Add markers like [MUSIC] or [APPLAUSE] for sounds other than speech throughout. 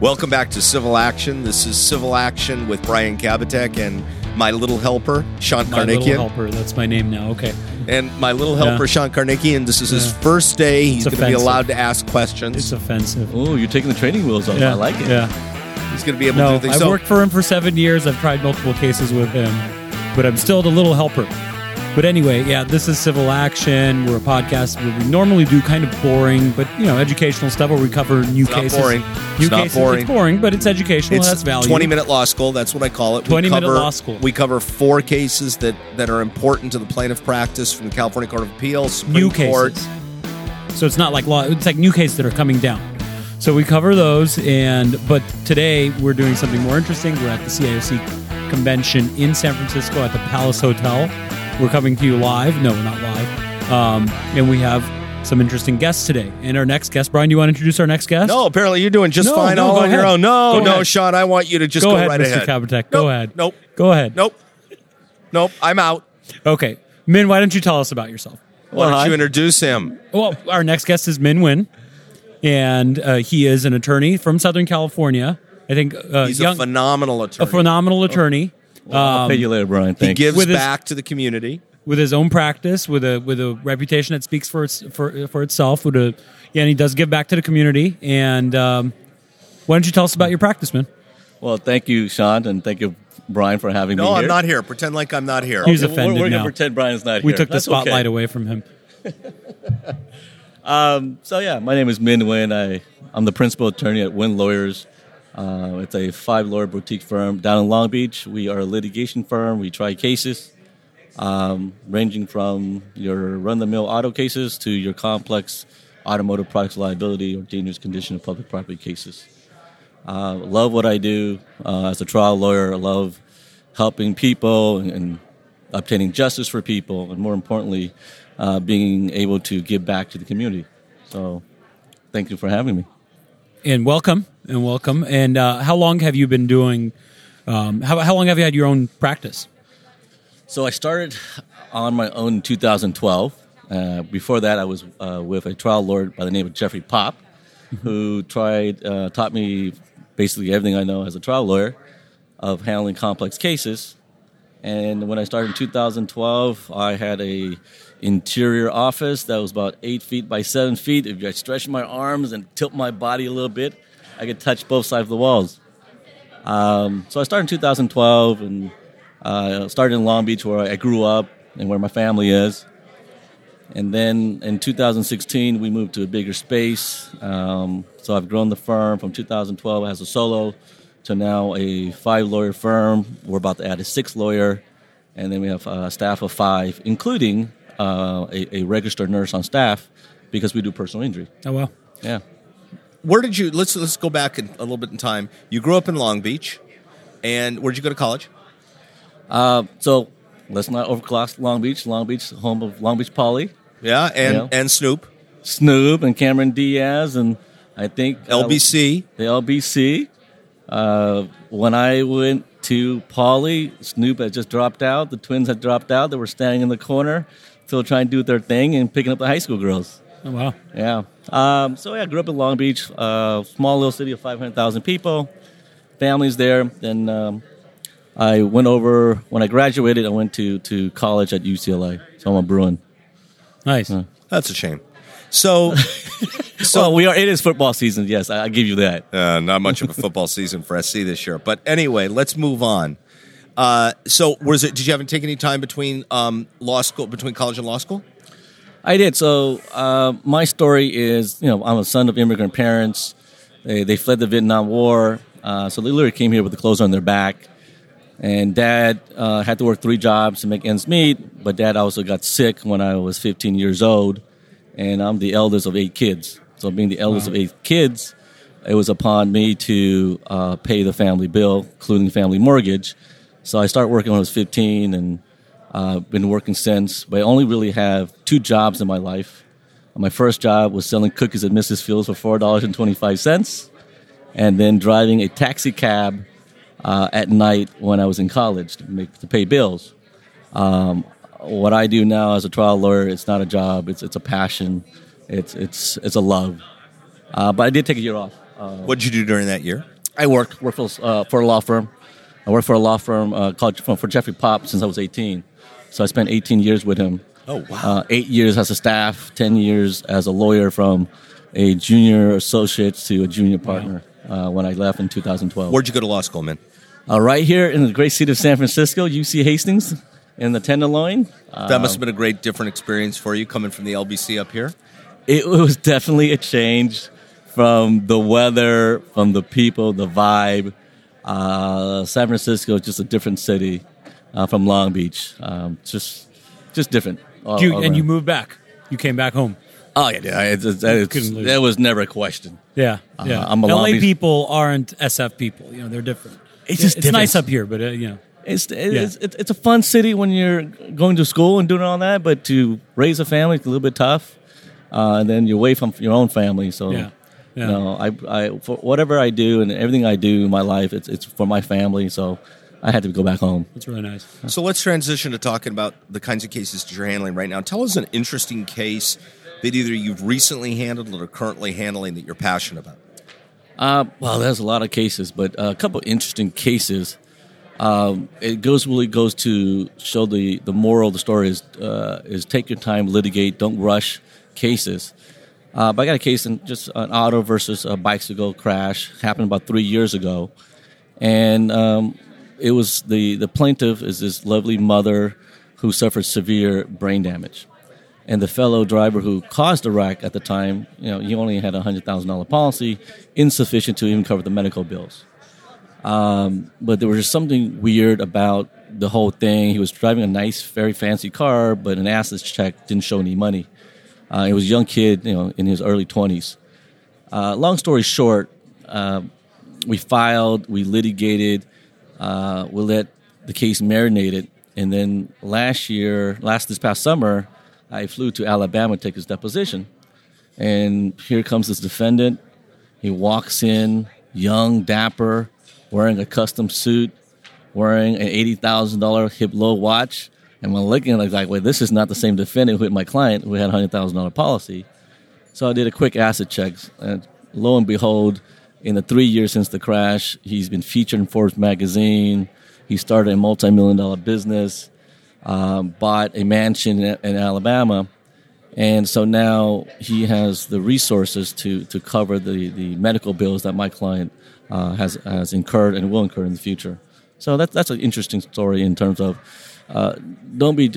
Welcome back to Civil Action. This is Civil Action with Brian Kabateck and my little helper, Sean My little helper. That's my name now. Okay. And my little helper, Yeah. Shant Karnikian. This is his first day. He's going to be allowed to ask questions. It's offensive. Oh, you're taking the training wheels off. Yeah. I like it. Yeah. He's going to be able No, to do things. I've So- worked for him for seven years. I've tried multiple cases with him, but I'm still the little helper. But anyway, yeah, this is Civil Action. We're a podcast where we normally do kind of boring, but you know, educational stuff where we cover new It's not cases. boring. New It's not boring. It's boring, but it's educational. it's That's value. 20 minute law school. That's what I call it. We 20 minute cover- law school. We cover four cases that, that are important to the plaintiff practice from the California Court of Appeals, Supreme new Court. cases. So it's not like law. It's like new cases that are coming down. So we cover those, and but today we're doing something more interesting. We're at the CAOC convention in San Francisco at the Palace Hotel. We're coming to you live. No, we're not live. Um, and we have some interesting guests today. And our next guest, Brian, do you want to introduce our next guest? No, apparently you're doing just No, fine no, all go on your ahead. own. No, Go no, ahead. Sean, I want you to just go, go, ahead, right Mr. ahead. Kabateck. Go Nope, ahead. Nope. Go ahead. Nope. Nope. I'm out. Okay, Minh, why don't you tell us about yourself? Why Well, don't you hi. introduce him? Well, our next guest is Minh Nguyen, and uh, he is an attorney from Southern California. I think uh, He's young, a phenomenal attorney. a attorney. phenomenal attorney I'll pay you later, Brian. he Thanks. gives With his- back to the community. with his own practice, with a with a reputation that speaks for its, for for itself. With a yeah, and he does give back to the community. And um, why don't you tell us about your practice, man? well, thank you, Sean, and thank you, Brian, for having me No. I'm not here. Pretend like I'm not here. He's Okay, offended we're, we're now. gonna pretend Brian's not We here. We took the spotlight okay. away from him. [LAUGHS] Um, so yeah, my name is Minh Nguyen. I I'm the principal attorney at Nguyen Lawyers. Uh, it's a five lawyer boutique firm down in Long Beach. We are a litigation firm. We try cases um, ranging from your run the mill auto cases to your complex automotive products liability or dangerous condition of public property cases. Uh, love what I do uh, as a trial lawyer. I love helping people and, and obtaining justice for people, and more importantly, uh, being able to give back to the community. So, thank you for having me. And welcome, and welcome. And uh, how long have you been doing? Um, how how long have you had your own practice? So, I started on my own in 2012. Uh, before that, I was uh, with a trial lawyer by the name of Jeffrey Pop, who tried uh, taught me basically everything I know as a trial lawyer of handling complex cases. And when I started in 2012, I had a interior office that was about eight feet by seven feet. If I stretch my arms and tilt my body a little bit, I could touch both sides of the walls. Um, so I started in 2012 and uh, started in Long Beach, where I grew up and where my family is. And then in 2016, we moved to a bigger space. Um, so I've grown the firm from 2012 as a solo to now a five lawyer firm. We're about to add a sixth lawyer. And then we have a staff of five, including uh, a, a registered nurse on staff because we do personal injury. Oh well, Yeah. Where did you? Let's let's go back in, a little bit in time. You grew up in Long Beach, and where did you go to college? Uh, so let's not overclass Long Beach. Long Beach, home of Long Beach Poly, Yeah, and Yeah. and Snoop, Snoop, and Cameron Diaz, and I think uh, LBC. the LBC. Uh, when I went to Poly, Snoop had just dropped out. The twins had dropped out. They were standing in the corner, still trying to do their thing and picking up the high school girls. oh wow. Yeah. Um, so yeah, I grew up in Long Beach, uh, small little city of 500,000 people. Families there. Then um, I went over when I graduated. I went to to college at UCLA. So I'm a Bruin. Nice. That's a shame. So, [LAUGHS] So we are. It is football season. Yes, I, I give you that. uh, not much of a football [LAUGHS] season for SC this year. But anyway, let's move on. Uh, so, was it? Did you have to take any time between um, law school, between college and law school? I did. So uh, my story is, you know, I'm a son of immigrant parents. They, they fled the Vietnam War, uh, so they literally came here with the clothes on their back. And dad uh, had to work three jobs to make ends meet, but dad also got sick when I was 15 years old, and I'm the eldest of eight kids. So being the eldest of eight kids, it was upon me to uh, pay the family bill, including the family mortgage. So I started working when I was 15 and uh, been working since. But I only really have two jobs in my life. My first job was selling cookies at Mrs. Fields for four dollars and twenty-five cents, and then driving a taxi cab uh, at night when I was in college to make to pay bills. Um, what I do now as a trial lawyer, it's not a job; it's it's a passion. It's it's it's a love. Uh, but I did take a year off what did you do during that year? I worked worked for, uh, for a law firm. I worked for a law firm uh, called for, for Jeffrey Pop since I was 18. So I spent 18 years with him. Oh, wow. Uh, eight years as a staff, 10 years as a lawyer from a junior associate to a junior partner uh, when I left in 2012. Where'd you go to law school, man? Uh, right here in the great city of San Francisco, UC Hastings in the Tenderloin. Uh, That must have been a great different experience for you coming from the LBC up here. It was definitely a change from the weather, from the people, the vibe. Uh, San Francisco is just a different city uh, from Long Beach. Um, just, just different. all- You, all and you moved back. You came back home. Oh yeah, yeah. It's, it's, it's, that was never a question. Yeah, yeah. I'm a LA Long Beach- people aren't SF people. You know, they're different. It's just it's nice up here, but uh, you know, It's it's, it's it's a fun city when you're going to school and doing all that, but to raise a family it's a little bit tough. Uh, and then you're away from your own family, so Yeah. Yeah. you know, I I for whatever I do and everything I do in my life, it's it's for my family. So I had to go back home. it's really nice. So let's transition to talking about the kinds of cases that you're handling right now. Tell us an interesting case that either you've recently handled or are currently handling that you're passionate about. Uh, well, there's a lot of cases, but a couple interesting cases. Um, it goes really goes to show the the moral of the story is uh, is take your time, litigate, don't rush cases. Uh, but I got a case in just an auto versus a bicycle crash happened about three years ago, and um, it was the the plaintiff is this lovely mother who suffered severe brain damage and the fellow driver who caused the wreck at the time, you know, he only had a hundred thousand dollar policy, insufficient to even cover the medical bills. Um, but there was just something weird about the whole thing. He was driving a nice, very fancy car, but an assets check didn't show any money. Uh, he was a young kid, you know, in his early twenties. Uh, long story short, uh, we filed, we litigated, uh, we let the case marinate it. and then last year, last this past summer, I flew to Alabama to take his deposition, and here comes this defendant. He walks in, young, dapper, wearing a custom suit, wearing an eighty thousand dollar Hublot watch. And when looking at it, like, wait, this is not the same defendant who hit my client who had a hundred thousand dollar policy. So I did a quick asset check, and lo and behold, in the three years since the crash, he's been featured in Forbes magazine. He started a multi-million dollar business, um, bought a mansion in, in Alabama, and so now he has the resources to to cover the, the medical bills that my client uh, has has incurred and will incur in the future. So that's that's an interesting story in terms of uh, don't be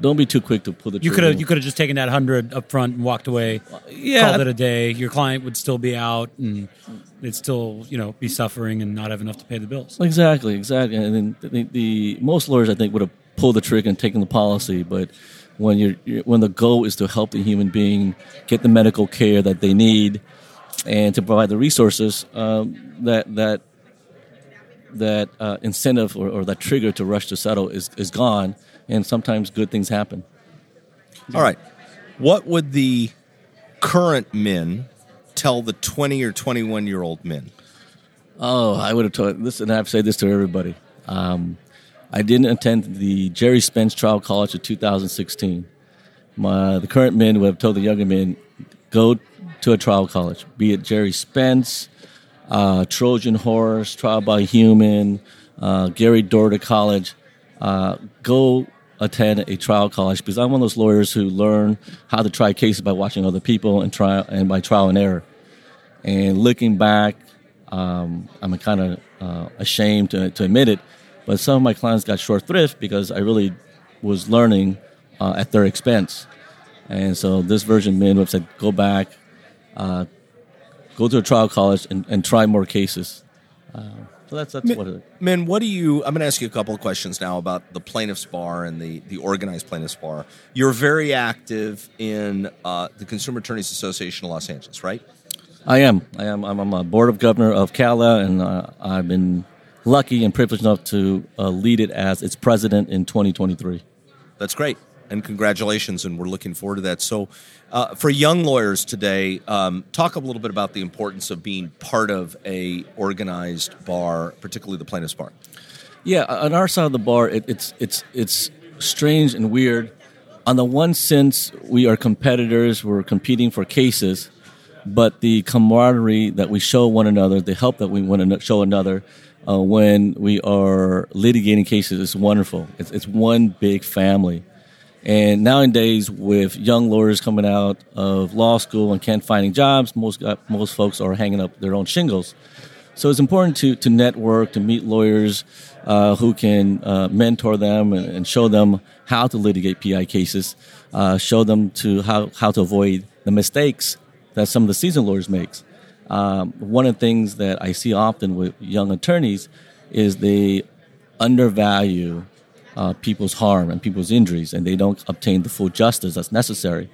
don't be too quick to pull the You trigger. could have you could have just taken that hundred up front and walked away. yeah. called it a day. Your client would still be out, and they'd still you know be suffering and not have enough to pay the bills. Exactly, exactly. And then the, the most lawyers, I think, would have pulled the trigger and taken the policy. But when you're, you're when the goal is to help the human being get the medical care that they need and to provide the resources, um, that that that uh, incentive or, or that trigger to rush to settle is is gone. And sometimes good things happen. All right. What would the current Minh tell the 20 or 21 year old Minh? Oh, I would have told this, and I have to say this to everybody. Um, I didn't attend the Gerry Spence Trial College of 2016. My, the current Minh would have told the younger Minh, go to a trial college, be it Gerry Spence, uh, Trojan Horse, Trial by Human, uh, Gary Dordick College. Uh, go attend a trial college because I'm one of those lawyers who learn how to try cases by watching other people and trial and by trial and error. And looking back, um, I'm kind of uh, ashamed to, to admit it, but some of my clients got short thrift because I really was learning uh, at their expense. And so this version would have said, go back, uh, go to a trial college and, and try more cases. Uh, so that's that's what it is. Minh, what do you? I'm going to ask you a couple of questions now about the plaintiffs' bar and the, the organized plaintiffs' bar. You're very active in uh, the Consumer Attorneys Association of Los Angeles, right? I am. I am. I'm, I'm a board of governor of CAALA, and uh, I've been lucky and privileged enough to uh, lead it as its president in 2023. That's great, and congratulations, and we're looking forward to that. So, uh, for young lawyers today, um, talk a little bit about the importance of being part of a organized bar, particularly the plaintiffs' bar. Yeah, on our side of the bar, it, it's it's it's strange and weird. On the one sense, we are competitors; we're competing for cases. but the camaraderie that we show one another, the help that we want to show another uh, when we are litigating cases is wonderful. It's, it's one big family. And nowadays, with young lawyers coming out of law school and can't finding jobs, most uh, most folks are hanging up their own shingles. So it's important to to network, to meet lawyers uh, who can uh, mentor them and, and, show them how to litigate PI cases, uh, show them to how how to avoid the mistakes that some of the seasoned lawyers makes. Um, one of the things that I see often with young attorneys is they undervalue uh, people's harm and people's injuries, and they don't obtain the full justice that's necessary.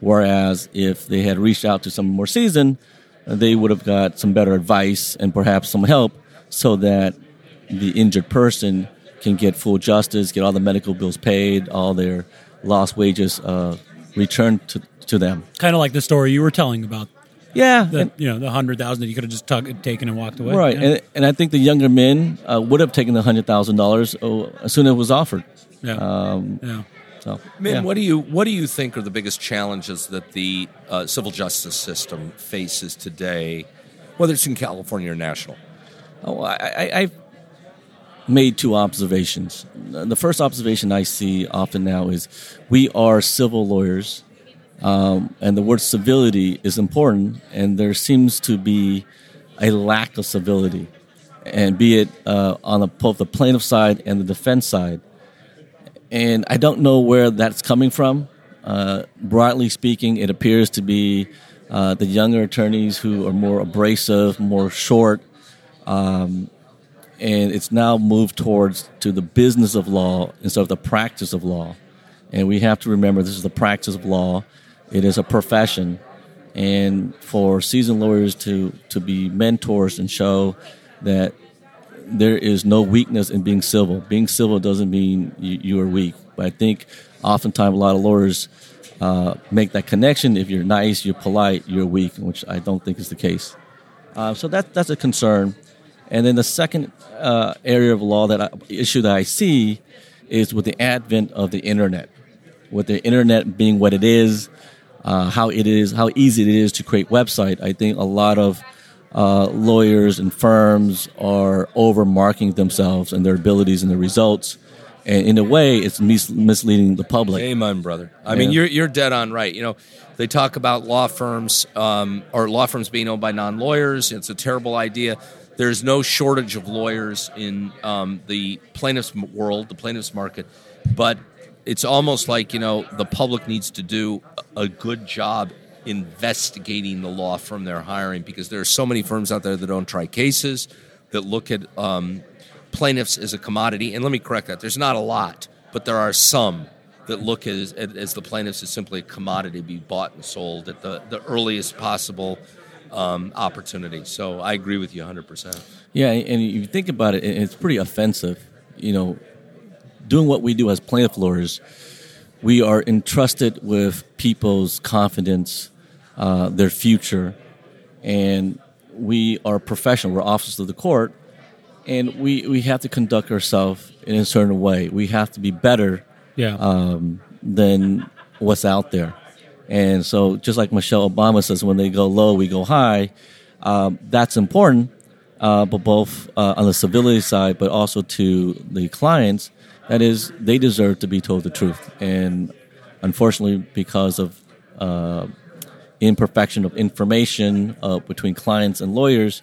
Whereas if they had reached out to someone more seasoned, they would have got some better advice and perhaps some help so that the injured person can get full justice, get all the medical bills paid, all their lost wages uh, returned to, to them. Kind of like the story you were telling about yeah, the, and, you know the hundred thousand that you could have just tug, taken and walked away. Right, yeah. and, and I think the younger Minh uh, would have taken the hundred thousand dollars uh, as soon as it was offered. Yeah. Um, yeah. So, Minh, yeah. what do you what do you think are the biggest challenges that the uh, civil justice system faces today, whether it's in California or national? Oh, I, I, I've made two observations. The first observation I see often now is we are civil lawyers um, and the word civility is important, and there seems to be a lack of civility, and be it uh, on the, both the plaintiff side and the defense side. And I don't know where that's coming from. Uh, broadly speaking, it appears to be uh, the younger attorneys who are more abrasive, more short, um, and it's now moved towards to the business of law instead of the practice of law. And we have to remember this is the practice of law it is a profession, and for seasoned lawyers to to be mentors and show that there is no weakness in being civil. Being civil doesn't mean you, you are weak. But I think oftentimes a lot of lawyers uh, make that connection. If you're nice, you're polite, you're weak, which I don't think is the case. Uh, so that that's a concern. And then the second uh, area of law that I, issue that I see is with the advent of the internet, with the internet being what it is, uh, how it is, how easy it is to create website. I think a lot of uh, lawyers and firms are over marking themselves and their abilities and their results. And in a way, it's mis- misleading the public. Amen, brother. I yeah. mean, you're, you're dead on right. You know, they talk about law firms um, or law firms being owned by non lawyers. It's a terrible idea. There's no shortage of lawyers in um, the plaintiff's world, the plaintiff's market, but it's almost like you know the public needs to do a good job investigating the law firm they're hiring because there are so many firms out there that don't try cases that look at um, plaintiffs as a commodity. And let me correct that. There's not a lot but there are some that look as, as the plaintiffs as simply a commodity to be bought and sold at the, the earliest possible um, opportunity. So i agree with you 100% yeah and you think about it it's pretty offensive you know doing what we do as plaintiff lawyers, we are entrusted with people's confidence, uh, their future, and we are professional. We're officers of the court, and we, we have to conduct ourselves in a certain way. We have to be better yeah. um, than what's out there. And so, just like Michelle Obama says, when they go low, we go high. Um, that's important, uh, but both uh, on the civility side, but also to the clients that is, they deserve to be told the truth. And unfortunately, because of uh, imperfection of information uh, between clients and lawyers,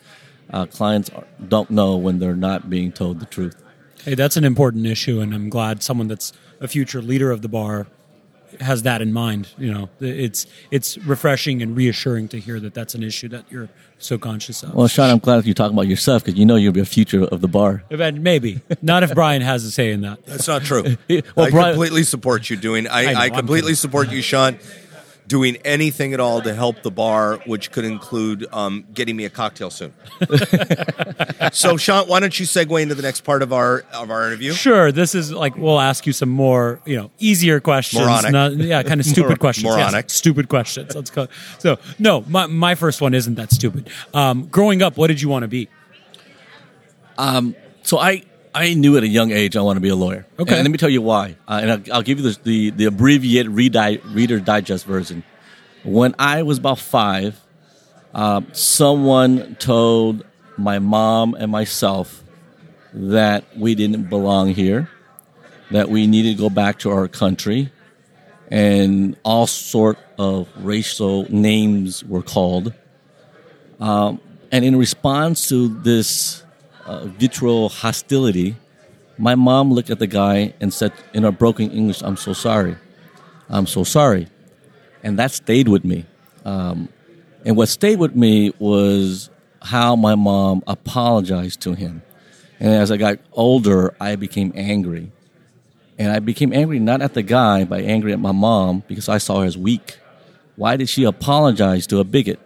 uh, clients don't know when they're not being told the truth. Hey, that's an important issue, and I'm glad someone that's a future leader of the bar has that in mind. You know, it's it's refreshing and reassuring to hear that that's an issue that you're so conscious of. Well, Sean, I'm glad you're talking about yourself because you know you'll be a future of the bar. Maybe not if Brian has a say in that. That's not true. [LAUGHS] well, I Brian, completely support you doing. I, I, know, I completely support you, Sean doing anything at all to help the bar, which could include um, getting me a cocktail soon. [LAUGHS] so, Sean, why don't you segue into the next part of our of our interview? Sure. This is like we'll ask you some more, you know, easier questions. Moronic. Not, yeah, kind of [LAUGHS] stupid Mor- questions. Moronic. Yes, stupid questions. Let's go. So, no, my my first one isn't that stupid. Um, growing up, what did you want to be? Um, so I I knew at a young age I want to be a lawyer. Okay. And let me tell you why. Uh, and I'll, I'll, give you the, the, the abbreviated Reader Digest version. When I was about five, Uh, someone told my mom and myself that we didn't belong here, that we needed to go back to our country, and all sort of racial names were called. Um, and in response to this uh, vitriol hostility, my mom looked at the guy and said in her broken English, I'm so sorry. I'm so sorry. And that stayed with me. Um, and what stayed with me was how my mom apologized to him. And as I got older, I became angry. And I became angry not at the guy, but angry at my mom because I saw her as weak. Why did she apologize to a bigot?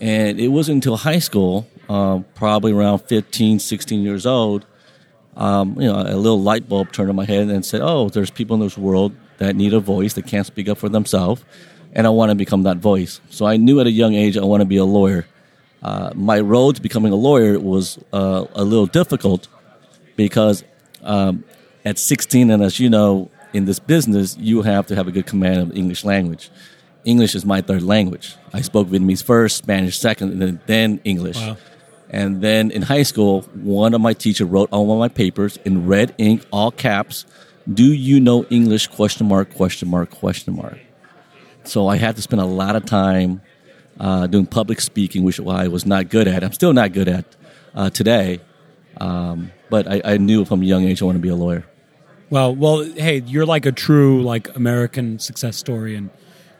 And it wasn't until high school, uh, probably around 15, 16 years old, um, you know, a little light bulb turned on my head and said, "Oh, there's people in this world that need a voice that can't speak up for themselves, and I want to become that voice." So I knew at a young age I want to be a lawyer. Uh, my road to becoming a lawyer was uh, a little difficult because um, at 16, and as you know, in this business, you have to have a good command of English language. English is my third language. I spoke Vietnamese first, Spanish second, and then, English. Wow. And then in high school, one of my teachers wrote on one of my papers in red ink, all caps, "Do you know English?" Question mark, question mark, question mark. So I had to spend a lot of time uh, doing public speaking, which I was not good at. I'm still not good at uh, today. Um, but I, I knew from a young age I want to be a lawyer. Well, well, hey, you're like a true like American success story, and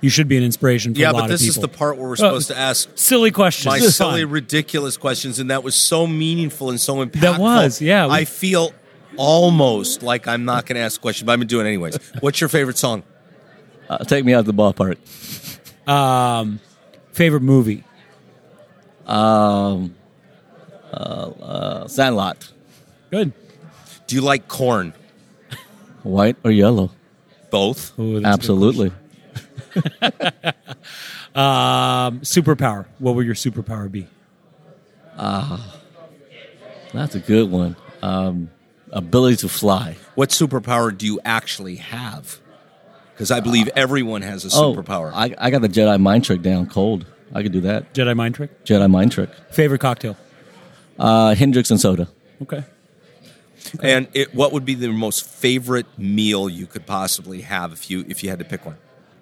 you should be an inspiration for Yeah, a lot but this of is the part where we're Uh, supposed to ask silly questions. my silly, fine. ridiculous questions, and that was so meaningful and so impactful. That was, yeah, we- I feel almost like I'm not going to ask a question, but I'm going to do it anyways. [LAUGHS] What's your favorite song? Uh, take me out of the ballpark. Um, favorite movie? Um, uh, uh, Sandlot, Good. Do you like corn? white or yellow? Both. Ooh, that's a good Absolutely. Question. Um, superpower. What would your superpower be? That's a good one. Um, ability to fly. What superpower do you actually have? Because I believe everyone has a Oh, superpower. I, I got the Jedi mind trick down cold. I could do that. Jedi mind trick. Jedi mind trick. Favorite cocktail. Uh, Hendrick's and soda. Okay. and it, what would be the most favorite meal you could possibly have if you if you had to pick one?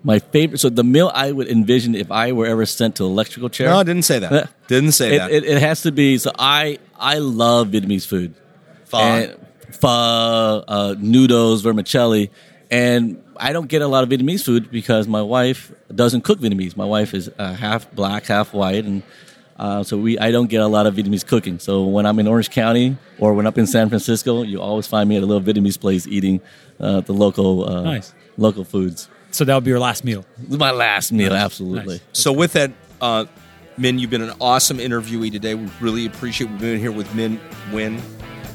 My favorite. So the meal I would envision if I were ever sent to electrical chair. No, I didn't say that. Uh, didn't say it, that. It, it has to be. So I I love Vietnamese food. Pho. And pho, uh, noodles, vermicelli, and I don't get a lot of Vietnamese food because my wife doesn't cook Vietnamese. My wife is uh, half black, half white, and uh, so we I don't get a lot of Vietnamese cooking. So when I'm in Orange County or when I'm up in San Francisco, you always find me at a little Vietnamese place eating uh, the local uh, Nice. local foods. So that would be your last meal. My last meal, absolutely. Nice. So with that, uh, Minh, you've been an awesome interviewee today. We really appreciate we've been here with Minh Nguyen.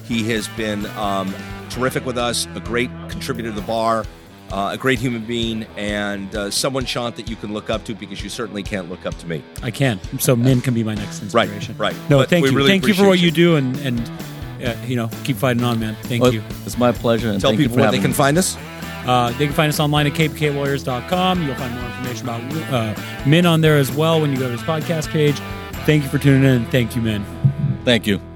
He has been um, terrific with us, a great contributor to the bar, uh, a great human being, and uh, someone, Shant, that you can look up to because you certainly can't look up to me. I can. So Minh can be my next inspiration. right. No, But thank you. really thank you for what you you. do, and and uh, you know, keep fighting on, man. Thank Well, you. It's my pleasure. And Tell thank you people for where they can me. find us. Uh, they can find us online at kbklawyers.com. You'll find more information about uh, Minh on there as well when you go to his podcast page. Thank you for tuning in. Thank you, Minh. Thank you.